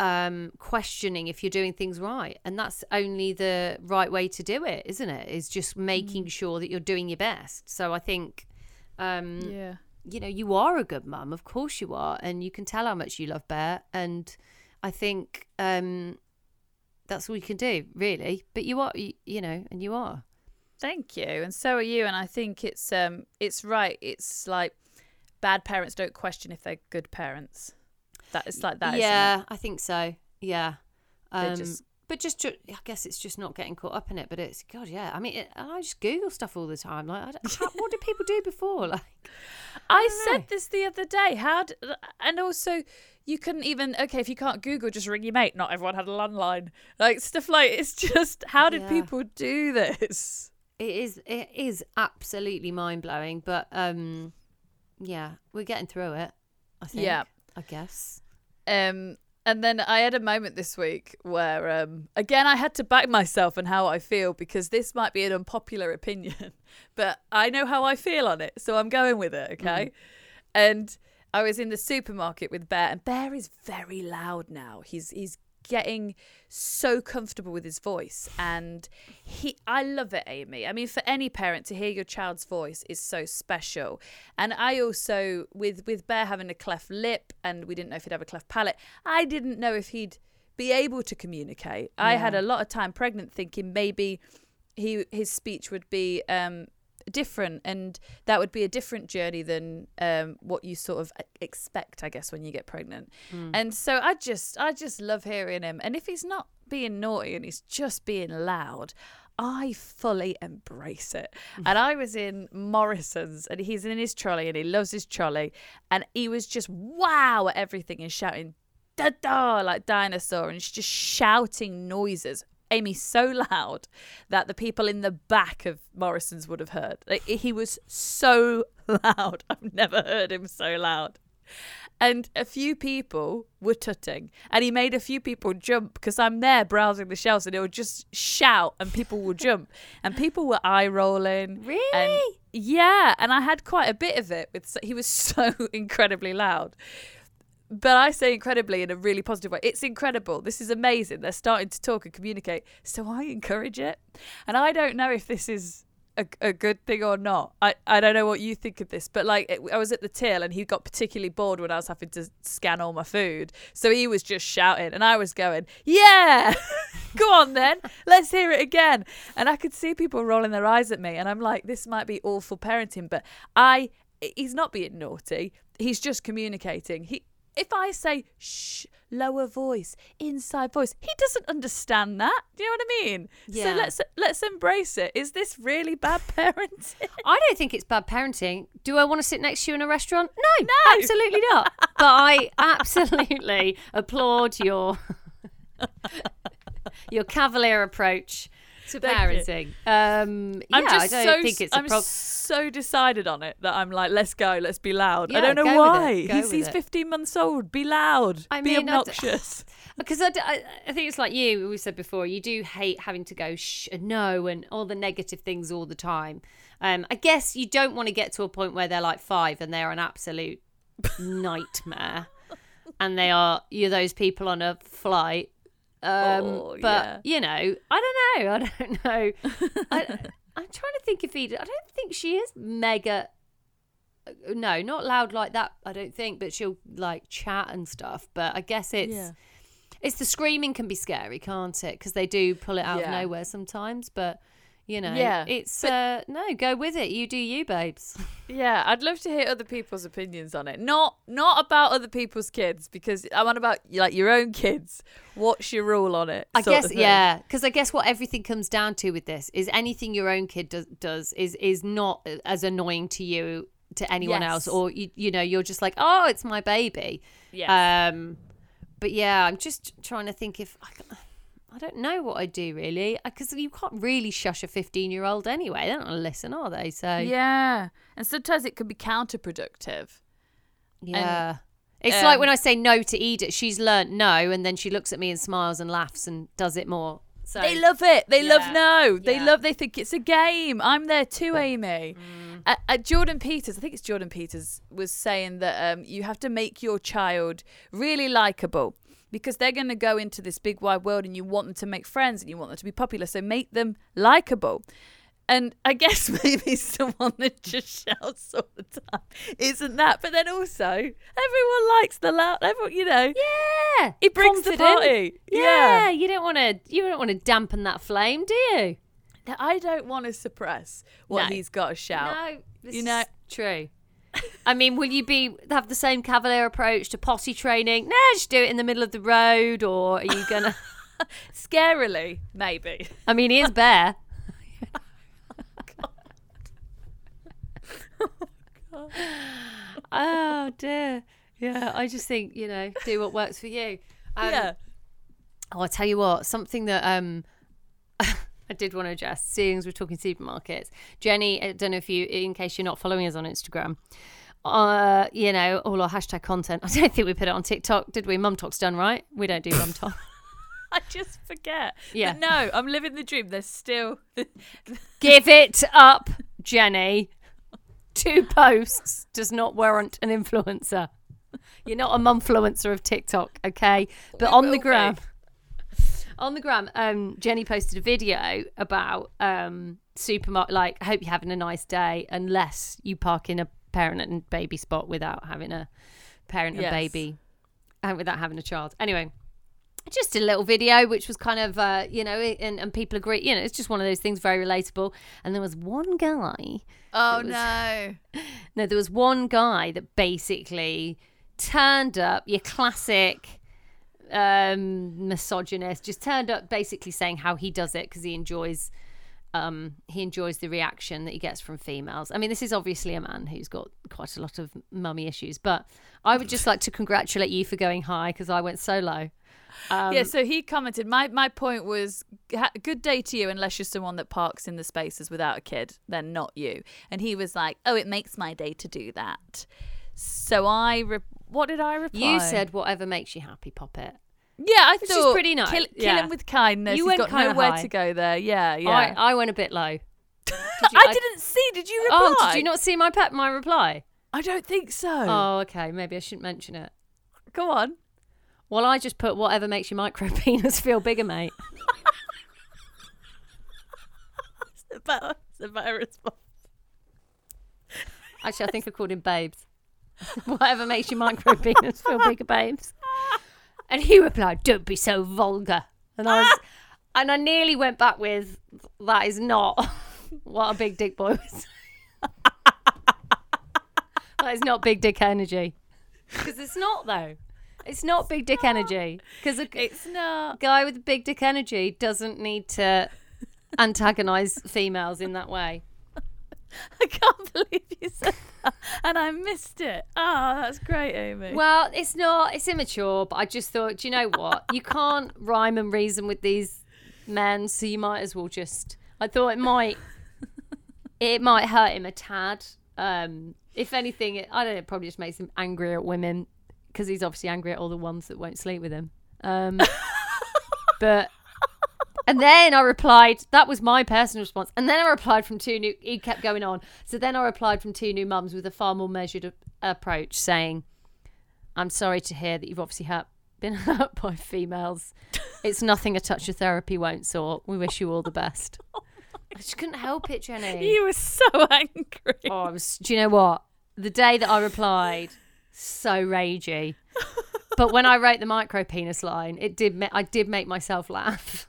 um, questioning if you're doing things right. And that's only the right way to do it, isn't it? Is just making sure that you're doing your best. So I think, um, Yeah. you know, you are a good mum. Of course you are. And you can tell how much you love Bear. And I think um, that's all you can do, really. But you are, you, you know, and you are. Thank you, and so are you. And I think it's um, it's right. It's like bad parents don't question if they're good parents. That it's like that. isn't it? yeah, I think so. Yeah. Um, just- but just, I guess it's just not getting caught up in it. But it's God, yeah. I mean, it, I just Google stuff all the time. Like, I how, what did people do before? Like, I know. said this the other day. How and also you couldn't even okay if you can't Google, just ring your mate. Not everyone had a landline. Like stuff like it's just how did Yeah. people do this? it is, it is absolutely mind blowing. But um, yeah, we're getting through it. I think. Yeah. I guess. Um, and then I had a moment this week where, um, again, I had to back myself and how I feel because this might be an unpopular opinion, but I know how I feel on it, so I'm going with it. Okay, and I was in the supermarket with Bear, and Bear is very loud now. He's he's getting so comfortable with his voice and he I love it Amy. I mean for any parent to hear your child's voice is so special. And I also with with Bear having a cleft lip and we didn't know if he'd have a cleft palate, I didn't know if he'd be able to communicate. I had a lot of time pregnant thinking maybe he his speech would be um different and that would be a different journey than um what you sort of uh, expect i guess when you get pregnant hmm. and so i just i just love hearing him and if he's not being naughty and he's just being loud I fully embrace it. Hmm. And I was in Morrison's and he's in his trolley and he loves his trolley. And he was just wow at everything and shouting, da da, like dinosaur, and just shouting noises. Amy so loud that the people in the back of Morrison's would have heard. Like, he was so loud. I've never heard him so loud. And a few people were tutting, and he made a few people jump because I'm there browsing the shelves, and he'll just shout, and people will jump, and people were eye rolling. and- Really? yeah, and I had quite a bit of it. With he was so incredibly loud but I say incredibly in a really positive way. It's incredible. This is amazing. They're starting to talk and communicate. So I encourage it. And I don't know if this is a, a good thing or not. I, I don't know what you think of this, but like it, I was at the till and he got particularly bored when I was having to scan all my food. So he was just shouting and I was going, Yeah, go on then. Let's hear it again. And I could see people rolling their eyes at me. And I'm like, This might be awful parenting, but I. He's not being naughty. He's just communicating. He if I say shh, lower voice, inside voice, he doesn't understand that. Do you know what I mean? Yeah. So let's let's embrace it. Is this really bad parenting? I don't think it's bad parenting. Do I want to sit next to you in a restaurant? No, No. absolutely not. But I absolutely applaud your your cavalier approach to Thank parenting. Um, yeah, I'm just so think it's a I'm so decided on it that I'm like, let's go, let's be loud. I don't know why. He's he's 15 months old. Be loud. I be mean, obnoxious. Because I, d- I- I think it's like you, we said before, you do hate having to go shh and no and all the negative things all the time. Um, I guess you don't want to get to a point where they're like five and they're an absolute nightmare. and they are, you're those people on a flight. Um, Oh, but, you know, I don't know. I don't know. I, I'm trying to think if he, I don't think she is mega no, not loud like that. I don't think, but she'll like chat and stuff. But I guess it's Yeah. it's the screaming can be scary, can't it? Because they do pull it out Yeah. of nowhere sometimes. But you know, Yeah, it's but- uh, no, go with it. You do you, babes. Yeah, I'd love to hear other people's opinions on it. Not not about other people's kids because I want about like your own kids. What's your rule on it? I guess yeah, because I guess what everything comes down to with this is anything your own kid does, does is is not as annoying to you to anyone else, or you you know you're just like oh it's my baby. Yes. Um, but yeah, I'm just trying to think if I, can- I don't know what I'd do really because you can't really shush a 15 year old anyway. They don't listen, are they? So Yeah, and sometimes it can be counterproductive. yeah. It's like um, when I say no to Eden, she's learnt no, and then she looks at me and smiles and laughs and does it more. So They love it. They Yeah. love no. They Yeah. love. They think it's a game. I'm there too, Amy. Uh, uh, Jordan Peters, I think it's Jordan Peters, was saying that um, you have to make your child really likable. Because they're going to go into this big wide world and you want them to make friends and you want them to be popular. So make them likable. And I guess maybe someone that just shouts all the time isn't that. But then also, everyone likes the loud. Everyone, you know, Yeah, it brings the party. Yeah, you don't want to. You don't want to dampen that flame, do you? I don't want to suppress what No. he's got to shout. No, You know- true. I mean, will you be have the same cavalier approach to potty training? Nah, just do it in the middle of the road, or are you gonna? Scarily, maybe. I mean, he is bare. oh dear. Yeah, I just think you know, do what works for you. Um, yeah. Oh, I tell you what, something that um I did want to address, seeing as we're talking supermarkets. Jenny, I don't know if you, in case you're not following us on Instagram, uh, you know, all our hashtag content. I don't think we put it on TikTok, did we? Mum Talk's done, right? We don't do Mum Talk. I just forget. Yeah. But no, I'm living the dream. There's still. Give it up, Jenny. Two posts does not warrant an influencer. You're not a mumfluencer of TikTok, okay? But We on the will be. On the gram, um, Jenny posted a video about um, supermarket. Like, I hope you're having a nice day, unless you park in a parent and baby spot without having a parent and Yes. baby, and without having a child. Anyway, just a little video which was kind of uh, you know and, and people agree you know it's just one of those things very relatable and there was one guy Oh was- no. no there was one guy that basically turned up your classic um misogynist just turned up basically saying how he does it because he enjoys um he enjoys the reaction that he gets from females i mean this is obviously a man who's got quite a lot of mummy issues but i would just like to congratulate you for going high because i went so low um, yeah, so he commented. My my point was, good day to you, unless you're someone that parks in the spaces without a kid, then not you. And he was like, oh, it makes my day to do that. So I, re- what did I reply? You said whatever makes you happy, pop it. yeah, I Which is thought pretty nice, Kill, kill yeah. him with kindness. You He's went got nowhere high. to go there. Yeah, yeah. I, I went a bit low. you- I I- didn't see. Did you reply? Oh, did you not see my pet my reply? I don't think so. Oh, okay. Maybe I shouldn't mention it. Go on. Well, I just put whatever makes your micro penis feel bigger, mate. It's a better, it's a better response. Actually, I think I called him babes. whatever makes your micro penis feel bigger, babes. And he replied, "Don't be so vulgar." And I was, and I nearly went back with, "That is not what a big dick boy was." that is not big dick energy. Because it's not though. It's not big dick energy. Because a It's not. guy with big dick energy doesn't need to antagonize females in that way. I can't believe you said that, and I missed it. Oh, that's great, Amy. Well, it's not. It's immature, but I just thought, do you know what? You can't rhyme and reason with these men, so you might as well just. I thought it might. It might hurt him a tad. Um, if anything, it, I don't know. It probably just makes him angrier at women because he's obviously angry at all the ones that won't sleep with him. Um, but and then I replied. That was my personal response. And then I replied from two new. He kept going on. So then I replied from two new mums with a far more measured a- approach, saying, "I'm sorry to hear that you've obviously hurt, been hurt by females. It's nothing a touch of therapy won't sort. We wish you all the best." I just couldn't help it, Jenny. you were so angry. Oh, I was. Do you know what? The day that I replied, so ragey. But when I wrote the micro penis line, it did. Ma- I did make myself laugh.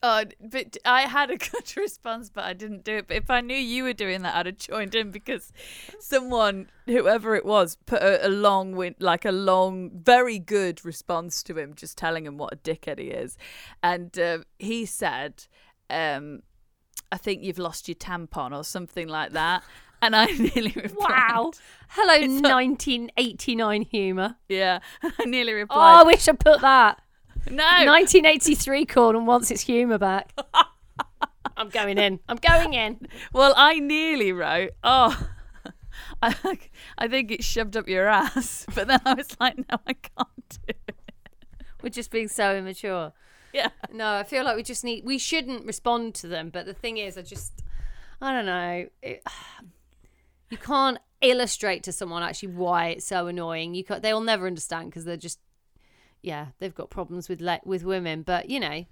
Oh, but I had a good response, but I didn't do it. But if I knew you were doing that, I'd have joined in because someone, whoever it was, put a, a long, win- like a long, very good response to him, just telling him what a dickhead he is. And uh, he said, um, "I think you've lost your tampon" or something like that. And I nearly replied, Wow. Hello, It's a- 1989 humour. Yeah, I nearly replied. Oh, I wish I put that. "No." 1983 called and wants its humour back. I'm going in. I'm going in. Well, I nearly wrote, "Oh, I, I think it's shoved up your ass," but then I was like, "No, I can't do it." We're just being so immature. Yeah, No, I feel like we just need. We shouldn't respond to them. But the thing is, I just, I don't know. It, you can't illustrate to someone actually why it's so annoying. You can't. They'll never understand because they're just, yeah, they've got problems with le- with women. But you know,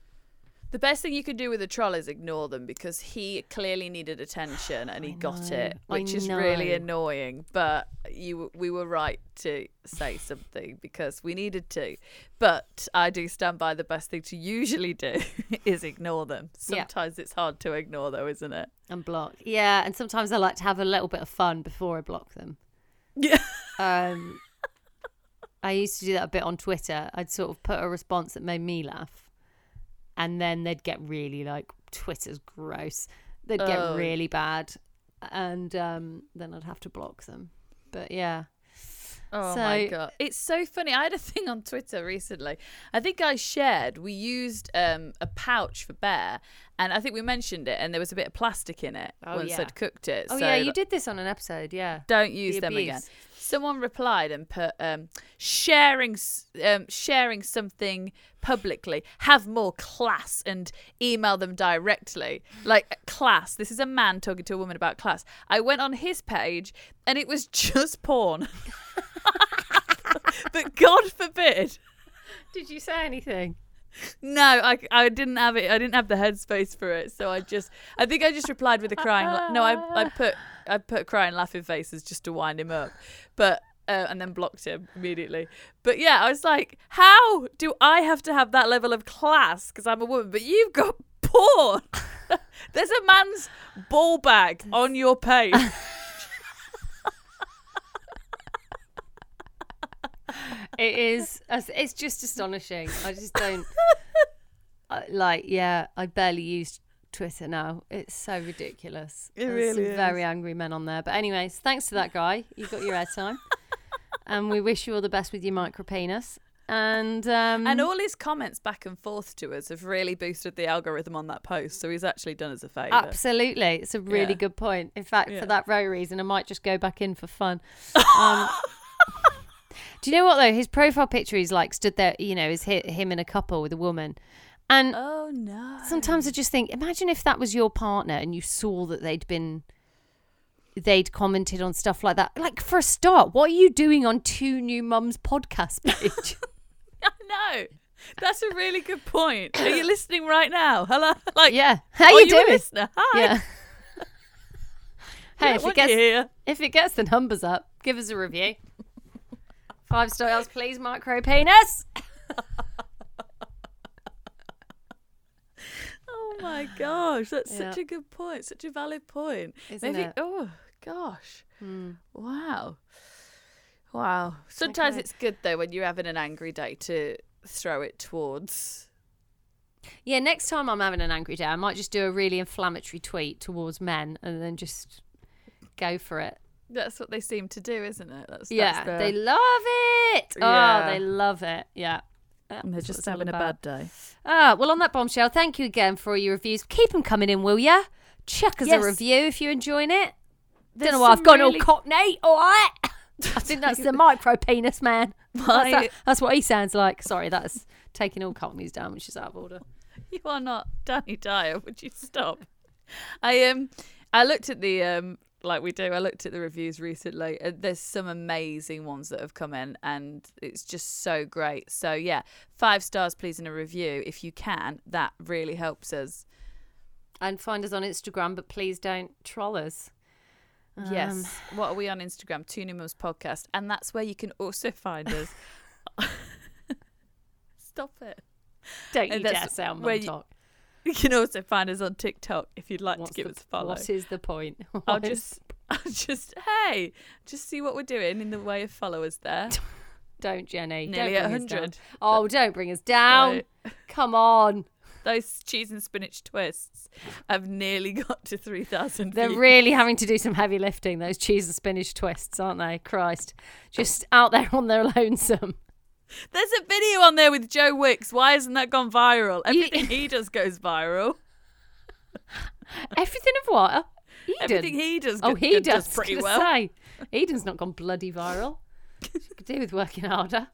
The best thing you could do with a troll is ignore them because he clearly needed attention and he got it, which is really annoying. But you, we were right to say something because we needed to. But I do stand by the best thing to usually do is ignore them. Yeah. Sometimes it's hard to ignore, though, isn't it? and block. Yeah, and sometimes I like to have a little bit of fun before I block them. Yeah. Um, I used to do that a bit on Twitter. I'd sort of put a response that made me laugh, and then they'd get really like Twitter's gross. They'd get Oh. really bad, and um, then I'd have to block them. But yeah, Oh my god, it's so funny. I had a thing on Twitter recently. I think I shared. We used um, a pouch for Bear, and I think we mentioned it, and there was a bit of plastic in it Oh, once yeah. I'd cooked it. oh so yeah, you did this on an episode. Yeah, Don't use The them again. Someone replied and put um, sharing um, sharing something publicly. Have more class and email them directly. Like class. This is a man talking to a woman about class. I went on his page and it was just porn. but God forbid. Did you say anything? No, I, I didn't have it. I didn't have the headspace for it. So I just, I think I just replied with a crying. La- no, I, I put, I put crying laughing faces just to wind him up, but uh, and then blocked him immediately. But yeah, I was like, how do I have to have that level of class because I'm a woman? But you've got porn. There's a man's ball bag on your page. It is. It's just astonishing. I just don't like. Yeah, I barely use Twitter now. It's so ridiculous. It There's really some very angry men on there. But anyways, thanks to that guy, you got your airtime, and we wish you all the best with your micro penis. And um, And all his comments back and forth to us have really boosted the algorithm on that post. So he's actually done us a favour. Absolutely. It's a really Yeah. good point. In fact, Yeah. for that very reason, I might just go back in for fun. Um, do you know what, though? His profile picture, he's like stood there, you know, is hi- him in a couple with a woman. And Oh no. sometimes I just think, imagine if that was your partner and you saw that they'd been. They'd commented on stuff like that. Like, for a start, what are you doing on Two New Mums podcast page? I know. That's a really good point. Are you listening right now? Hello. Like, yeah. How are you you doing? listener? Hi. Yeah. Hey, don't if it gets. If it gets the numbers up, give us a review. Five stars, please, micro penis. Oh my gosh, that's such a good point. Such a valid point. Isn't Maybe. it? Oh gosh. Hmm. Wow. Wow. Sometimes Okay. it's good though when you're having an angry day to throw it towards. Yeah, next time I'm having an angry day, I might just do a really inflammatory tweet towards men and then just go for it. That's what they seem to do, isn't it? That's, yeah, that's their- they love it. Yeah. Oh, they love it. Yeah. and they're just having a bad day. Ah, well, on that bombshell, thank you again for all your reviews. Keep them coming in, will ya? Chuck us Yes. a review if you're enjoying it. There's Don't know why I've gone really- all cockney. All right. I think that's the micro penis man. That's, that- that's what he sounds like. Sorry, that's taking all cockneys down, which is out of order. You are not Danny Dyer. Would you stop? I um, I looked at the um, like we do. I looked at the reviews recently. There's some amazing ones that have come in, and it's just so great. So yeah, five stars, please, in a review if you can. That really helps us. And find us on Instagram, but please don't troll us. Um, yes. What are we on Instagram? Two Mums Podcast, and that's where you can also find us. Stop it. Don't you And dare say I'm you- talk. You can also find us on TikTok if you'd like What's to give the- us a follow. What is the point? I'll What is- just, I'll just, hey, just see what we're doing in the way of followers there. don't, Jenny. Nearly don't at bring us 100. Oh, don't bring us down. Right. Come on. Those cheese and spinach twists have nearly got to 3,000 They're views. really having to do some heavy lifting, those cheese and spinach twists, aren't they? Christ. Just out there on their lonesome. There's a video on there with Joe Wicks. Why hasn't that gone viral? Everything he does goes viral. Everything of what? Eden. Everything he does Oh, he does, does. pretty well. Say. Eden's not gone bloody viral. She could do with working harder.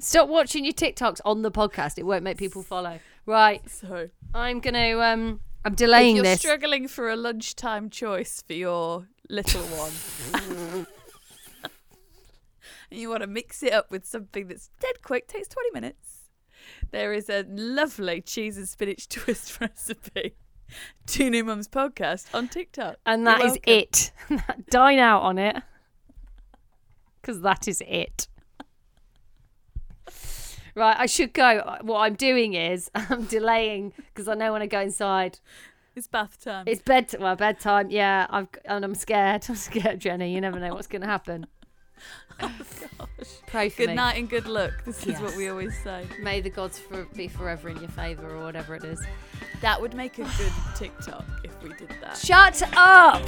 Stop watching your TikToks on the podcast. It won't make people follow. Right. So, I'm gonna um I'm if delaying you're this. struggling for a lunchtime choice for your little one, and you want to mix it up with something that's dead quick, takes 20 minutes, there is a lovely cheese and spinach twist recipe. Two New Mums podcast on TikTok. And that is it. Dine out on it. Because that is it. Right, I should go. What I'm doing is I'm delaying because I know when I go inside, It's bath time. it's bed. Well, bedtime. Yeah, I've and I'm scared. I'm scared, Jenny. You never know what's going to happen. Oh, Pray for good me. night and good luck. This is what we always say. May the gods for, be forever in your favour or whatever it is. That would make a good TikTok if we did that. Shut up!